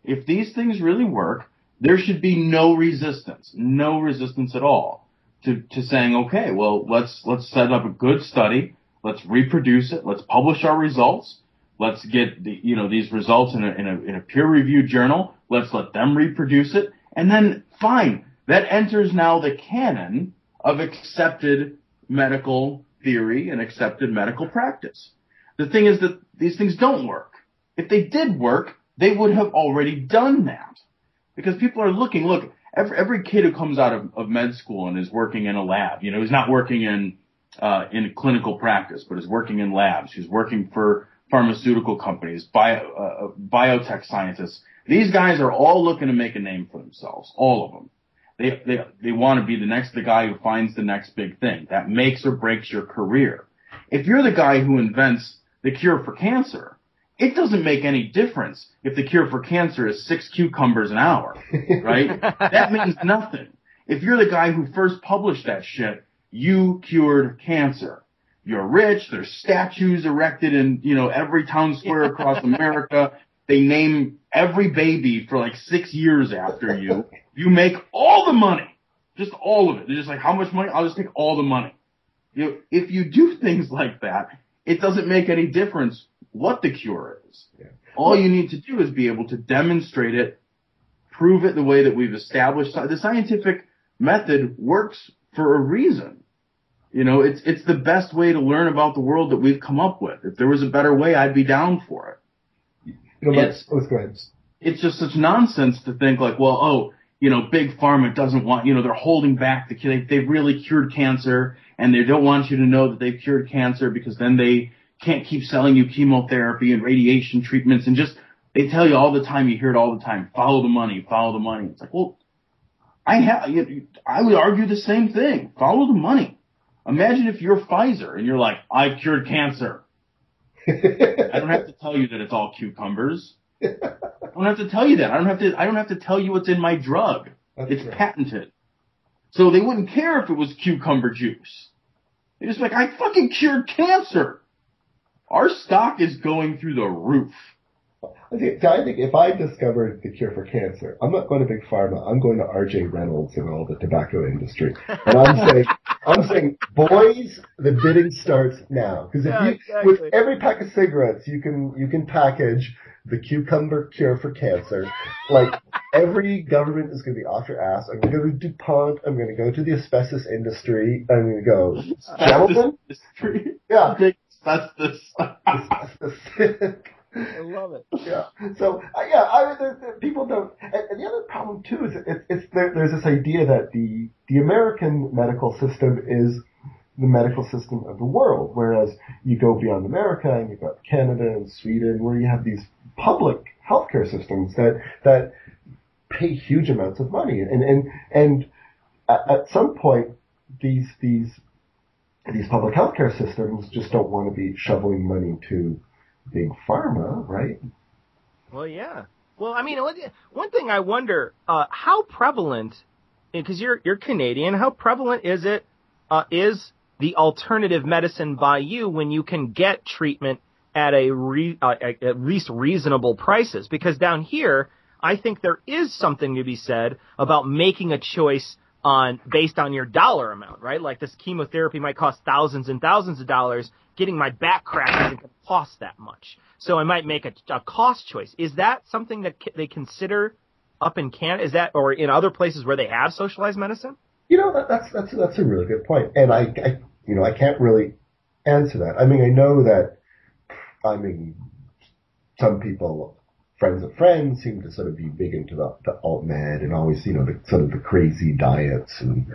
if these things really work, there should be no resistance, no resistance at all to, to saying, okay, well, let's, let's set up a good study. Let's reproduce it. Let's publish our results. Let's get the, you know, these results in a, in a, in a peer reviewed journal. Let's let them reproduce it. And then fine. That enters now the canon of accepted medical theory and accepted medical practice. The thing is that these things don't work. If they did work, they would have already done that. Because people are looking, look, every, every kid who comes out of, of med school and is working in a lab, you know, who's not working in, uh, in clinical practice, but is working in labs, who's working for pharmaceutical companies, bio, uh, biotech scientists. These guys are all looking to make a name for themselves, all of them. They, they, they want to be the next, the guy who finds the next big thing. That makes or breaks your career. If you're the guy who invents the cure for cancer, it doesn't make any difference if the cure for cancer is six cucumbers an hour, right? that means nothing. If you're the guy who first published that shit, you cured cancer. You're rich, there's statues erected in, you know, every town square across America. They name every baby for like six years after you. You make all the money. Just all of it. They're just like, how much money? I'll just take all the money. You know, if you do things like that, it doesn't make any difference what the cure is. Yeah. All you need to do is be able to demonstrate it, prove it the way that we've established. The scientific method works for a reason. You know, it's, it's the best way to learn about the world that we've come up with. If there was a better way, I'd be down for it. You know, It's- let's go ahead. It's just such nonsense to think like, well, oh, you know, big pharma doesn't want, you know, they're holding back the, they, they've really cured cancer and they don't want you to know that they've cured cancer because then they can't keep selling you chemotherapy and radiation treatments and just, they tell you all the time, you hear it all the time, follow the money, follow the money. It's like, well, I have, you- I would argue the same thing. Follow the money. Imagine if you're Pfizer and you're like, I've cured cancer. I don't have to tell you that it's all cucumbers. I don't have to tell you that. I don't have to. I don't have to tell you what's in my drug. That's it's right. patented. So they wouldn't care if it was cucumber juice. they're just like I fucking cured cancer. Our stock is going through the roof. I think, I think if I discovered the cure for cancer, I'm not going to Big Pharma. I'm going to R.J. Reynolds and all the tobacco industry, and I'm saying, I'm saying, boys, the bidding starts now. Because if Yeah, you, exactly. with every pack of cigarettes, you can you can package the cucumber cure for cancer. Like every government is going to be off your ass. I'm going to go to DuPont. I'm going to go to the asbestos industry. I'm going to go, gentlemen, yeah, that's the, sick. I love it. yeah. So uh, yeah, I mean, there, there, people don't. And, and the other problem too is it's, it's there, there's this idea that the the American medical system is the medical system of the world, whereas you go beyond America and you've got Canada and Sweden, where you have these public healthcare systems that that pay huge amounts of money, and and and at, at some point these these these public healthcare systems just don't want to be shoveling money to big pharma, right? Well, yeah. Well, I mean, one thing I wonder, uh, how prevalent, because you're you're Canadian, how prevalent is it? Uh, is the alternative medicine by you when you can get treatment at a re, uh, at least reasonable prices? Because down here, I think there is something to be said about making a choice on based on your dollar amount, right? Like this chemotherapy might cost thousands and thousands of dollars. Getting my back cracked isn't going to cost that much. So I might make a, a cost choice. Is that something that they consider up in Canada? Is that or in other places where they have socialized medicine? You know, that, that's that's that's a really good point, and I, I, you know, I can't really answer that. I mean, I know that, I mean, some people friends of friends seem to sort of be big into the, the alt med and always, you know, the sort of the crazy diets and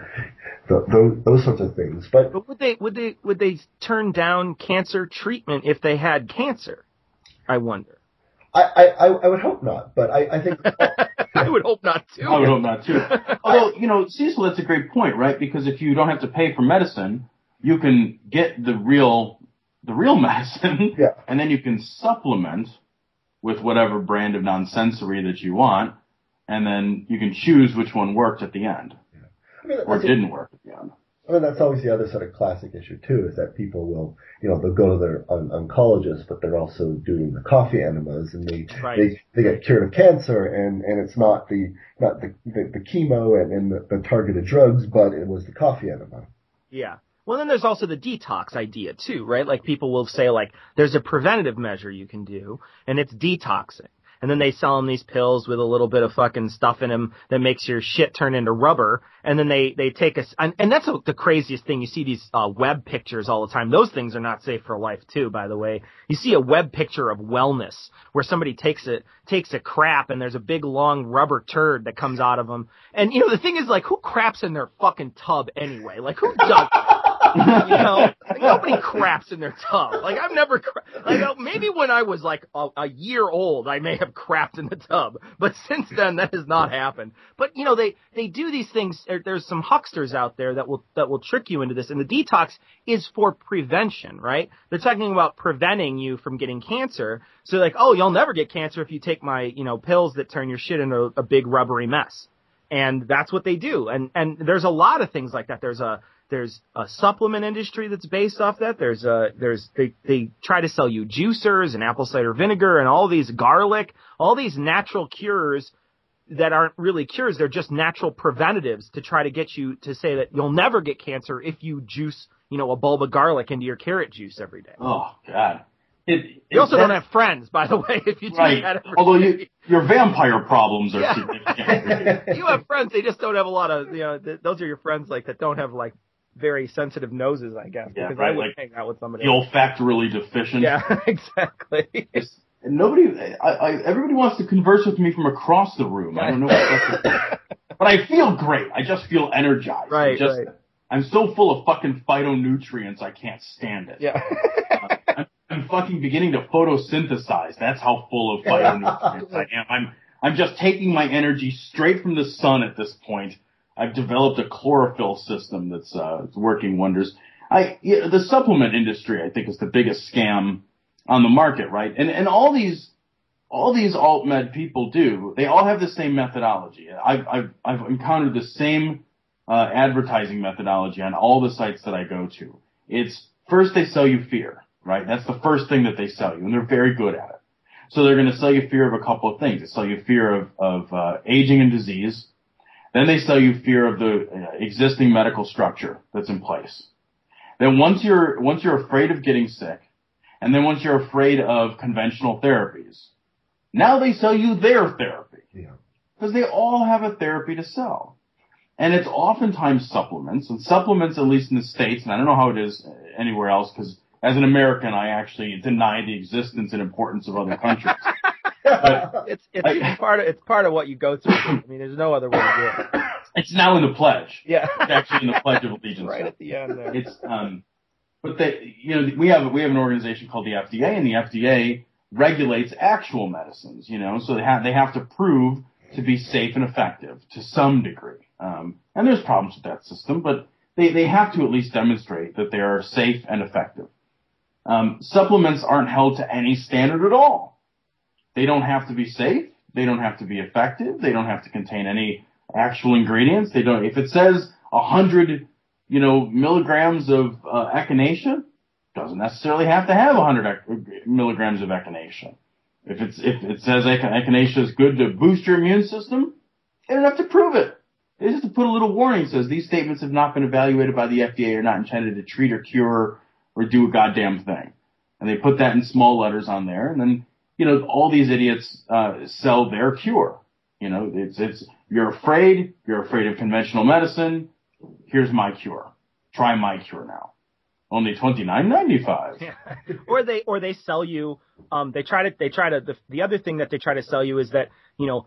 the, those, those sorts of things. But, but would they would they would they turn down cancer treatment if they had cancer? I wonder. I, I, I would hope not, but I, I think I would hope not too. I would hope not too. Although, you know, Cecil, that's a great point, right? Because if you don't have to pay for medicine, you can get the real the real medicine, yeah. and then you can supplement with whatever brand of nonsensory that you want, and then you can choose which one worked at the end, yeah. I mean, or didn't work at the end. I mean, that's always the other sort of classic issue too, is that people will, you know, they'll go to their on- oncologist, but they're also doing the coffee enemas, and they right. they they get cured of cancer, and and it's not the not the the, the chemo and, and the, the targeted drugs, but it was the coffee enema. Yeah. Well, then there's also the detox idea too, right? Like people will say like, there's a preventative measure you can do, and it's detoxing and then they sell them these pills with a little bit of fucking stuff in them that makes your shit turn into rubber. And then they, they take us, and, and that's the craziest thing. You see these, uh, web pictures all the time. Those things are not safe for life too, by the way. You see a web picture of wellness where somebody takes a, takes a crap and there's a big long rubber turd that comes out of them. And you know, the thing is like, who craps in their fucking tub anyway? Like who does you know, like, nobody craps in their tub. Like I've never, cra- like uh, maybe when I was like a, a year old, I may have crapped in the tub, but since then that has not happened. But you know, they they do these things. There's some hucksters out there that will that will trick you into this, and the detox is for prevention, right? They're talking about preventing you from getting cancer. So like, oh, you'll never get cancer if you take my you know pills that turn your shit into a big rubbery mess. And that's what they do. And and there's a lot of things like that. There's a there's a supplement industry that's based off that. There's a, there's, they, they try to sell you juicers and apple cider vinegar and all these garlic, all these natural cures that aren't really cures. They're just natural preventatives to try to get you to say that you'll never get cancer if you juice, you know, a bulb of garlic into your carrot juice every day. Oh God. It, you also don't have friends, by the way, if you do right. that Although you, your vampire problems are Yeah. significant. you have friends, they just don't have a lot of, you know, th- those are your friends like that don't have like very sensitive noses, I guess, Yeah, because right, I would like hang out with somebody. the olfactorily deficient. Yeah, exactly. It's- and nobody, I, I, everybody wants to converse with me from across the room. I don't know what that's But I feel great. I just feel energized. Right, I'm just, right. I'm so full of fucking phytonutrients, I can't stand it. yeah. Uh, I'm, I'm fucking beginning to photosynthesize. That's how full of phytonutrients I am. I'm, I'm just taking my energy straight from the sun at this point. I've developed a chlorophyll system that's, uh, working wonders. I, the supplement industry, I think, is the biggest scam on the market, right? And, and all these, all these alt med people do, they all have the same methodology. I've, I've, I've encountered the same, uh, advertising methodology on all the sites that I go to. It's first they sell you fear, right? That's the first thing that they sell you, and they're very good at it. So they're going to sell you fear of a couple of things. They sell you fear of, of uh, aging and disease. Then they sell you fear of the uh, existing medical structure that's in place. Then once you're once you're afraid of getting sick, and then once you're afraid of conventional therapies, now they sell you their therapy Yeah. because they all have a therapy to sell. And it's oftentimes supplements, and supplements, at least in the States, and I don't know how it is anywhere else, because as an American, I actually deny the existence and importance of other countries. But It's it's I- part of it's part of what you go through. I mean, there's no other way to do it. it's now in the pledge. Yeah. It's actually in the Pledge of Allegiance. right at the end there. It's um, but they, you know, we have we have an organization called the FDA, and the FDA regulates actual medicines. You know, so they have they have to prove to be safe and effective to some degree. Um, and there's problems with that system, but they, they have to at least demonstrate that they are safe and effective. Um, supplements aren't held to any standard at all. They don't have to be safe. They don't have to be effective. They don't have to contain any actual ingredients. They don't. If it says a hundred, you know, milligrams of uh, echinacea, doesn't necessarily have to have a hundred milligrams of echinacea. If it's if it says echinacea is good to boost your immune system, they don't have to prove it. They just have to put a little warning says these statements have not been evaluated by the FDA or not intended to treat or cure or do a goddamn thing. And they put that in small letters on there, and then you know all these idiots uh, sell their cure. You know, it's it's you're afraid, you're afraid of conventional medicine. Here's my cure. Try my cure now. Only twenty nine ninety five. Yeah. or they or they sell you. Um, they try to they try to the the other thing that they try to sell you is that you know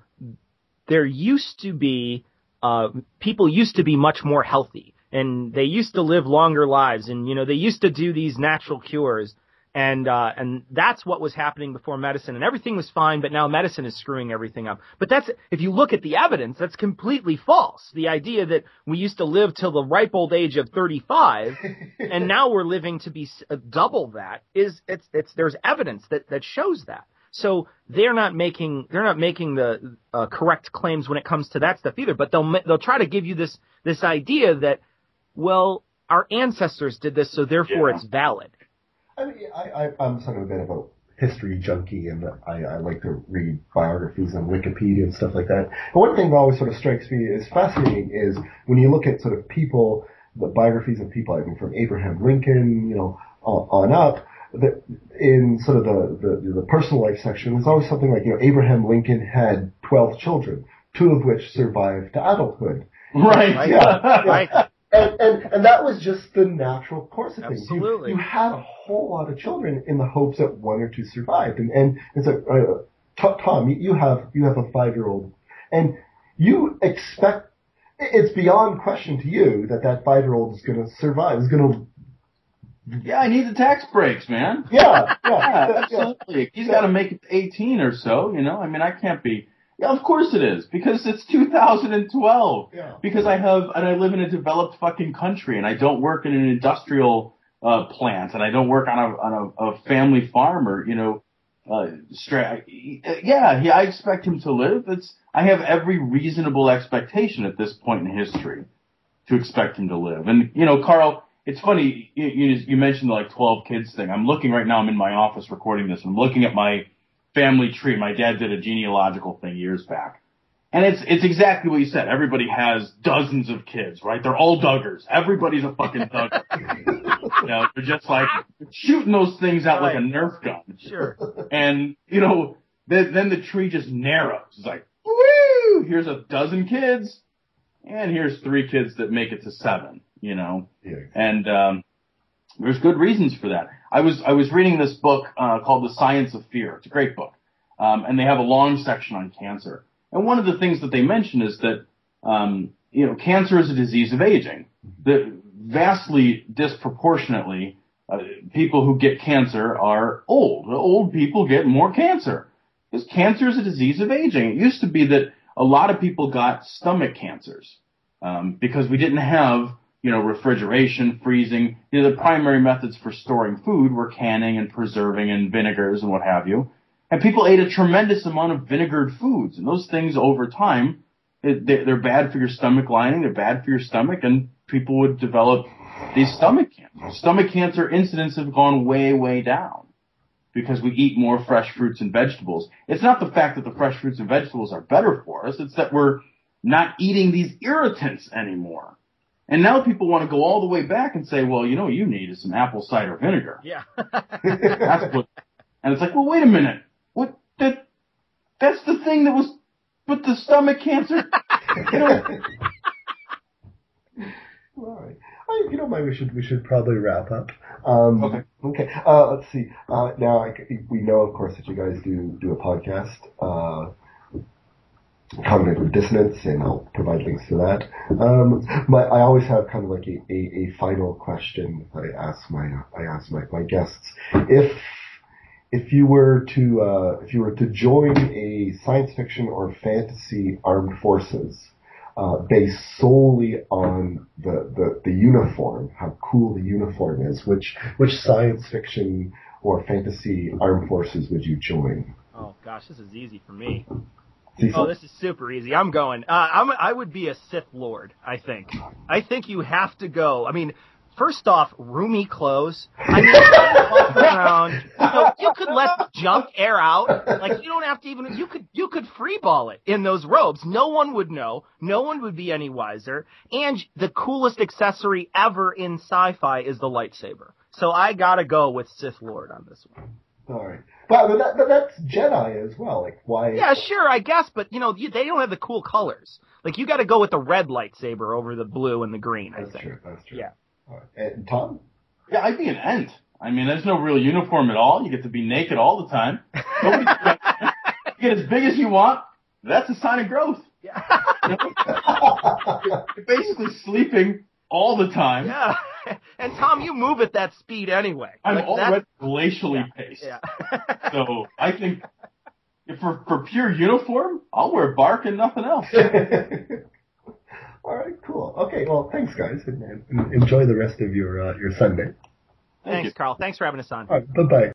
there used to be uh, people used to be much more healthy and they used to live longer lives and you know they used to do these natural cures and uh, and that's what was happening before medicine and everything was fine but now medicine is screwing everything up but that's if you look at the evidence that's completely false the idea that we used to live till the ripe old age of 35 and now we're living to be uh, double that is it's it's there's evidence that that shows that so they're not making they're not making the uh, correct claims when it comes to that stuff either. But they'll they'll try to give you this this idea that well our ancestors did this, so therefore yeah. it's valid. I mean, I, I, am sort of a bit of a history junkie, and I, I like to read biographies on Wikipedia and stuff like that. And one thing that always sort of strikes me as fascinating is when you look at sort of people, the biographies of people, I mean, from Abraham Lincoln, you know, on, on up that in sort of the, the, the personal life section, there's always something like, you know, Abraham Lincoln had 12 children, two of which survived to adulthood. Right. Yeah. right. And, and, and that was just the natural course of things. Absolutely. You, you had a whole lot of children in the hopes that one or two survived. And, and it's a, uh, Tom, you have, you have a five-year-old and you expect, it's beyond question to you that that five-year-old is going to survive, is going to yeah, I need the tax breaks, man. Yeah, yeah, yeah absolutely. He's got to make it 18 or so, you know. I mean, I can't be. Yeah, of course it is because it's 2012. Yeah. Because I have and I live in a developed fucking country and I don't work in an industrial uh, plant and I don't work on a on a, a family farm or you know. Uh, stra- yeah, yeah, I expect him to live. It's I have every reasonable expectation at this point in history to expect him to live. And you know, Karl, it's funny you, you, you mentioned the like 12 kids thing. I'm looking right now. I'm in my office recording this. I'm looking at my family tree. My dad did a genealogical thing years back. And it's, it's exactly what you said. Everybody has dozens of kids, right? They're all Duggars. Everybody's a fucking Duggar. you know, they're just like shooting those things out right. like a Nerf gun. Sure. And, you know, then, then the tree just narrows. It's like, woo! Here's a dozen kids. And here's three kids that make it to seven you know. Yeah. And um, there's good reasons for that. I was I was reading this book uh, called The Science of Fear. It's a great book, um, and they have a long section on cancer. And one of the things that they mention is that um, you know cancer is a disease of aging. That vastly disproportionately, uh, people who get cancer are old. Old people get more cancer because cancer is a disease of aging. It used to be that a lot of people got stomach cancers um, because we didn't have you know, refrigeration, freezing. You know, the primary methods for storing food were canning and preserving and vinegars and what have you. And people ate a tremendous amount of vinegared foods, and those things over time, it, they're bad for your stomach lining, they're bad for your stomach, and people would develop these stomach cancer. Stomach cancer incidents have gone way, way down because we eat more fresh fruits and vegetables. It's not the fact that the fresh fruits and vegetables are better for us, it's that we're not eating these irritants anymore. And now people want to go all the way back and say, well, you know, what you need is some apple cider vinegar. Yeah. that's what, and it's like, well, wait a minute. What, that, that's the thing that was with the stomach cancer. you know? All right. I, you know, maybe we should we should probably wrap up. Um, okay. Okay. Uh, let's see. Uh, now I, we know, of course, that you guys do do a podcast. Uh, cognitive dissonance, and I'll provide links to that. Um, but I always have kind of like a, a, a final question that I ask my I ask my, my guests if if you were to uh, if you were to join a science fiction or fantasy armed forces, uh, based solely on the, the, the uniform, how cool the uniform is. Which which science fiction or fantasy armed forces would you join? Oh gosh, this is easy for me. Oh, this is super easy. I'm going. Uh, I'm. I would be a Sith Lord. I think. I think you have to go. I mean, first off, roomy clothes. I mean, around. You, know, you could let junk air out. Like you don't have to even. You could. You could freeball it in those robes. No one would know. No one would be any wiser. And the coolest accessory ever in sci-fi is the lightsaber. So I gotta go with Sith Lord on this one. All right, but, but, that, but that's Jedi as well. Like why? Yeah, sure, I guess, but you know, you, they don't have the cool colors. Like you got to go with the red lightsaber over the blue and the green. I that's think. true. That's true. Yeah. All right. And Tom? Yeah, I'd be an Ent. I mean, there's no real uniform at all. You get to be naked all the time. You get as big as you want. That's a sign of growth. Yeah. You're basically sleeping all the time. yeah. And Tom, you move at that speed anyway. I'm Like, already that's- glacially paced. Yeah. So I think if for for pure uniform, I'll wear bark and nothing else. All right, cool. Okay, well, thanks, guys, and, and enjoy the rest of your uh, your Sunday. Thank Thanks, you. Karl. Thanks for having us on. All right, bye bye.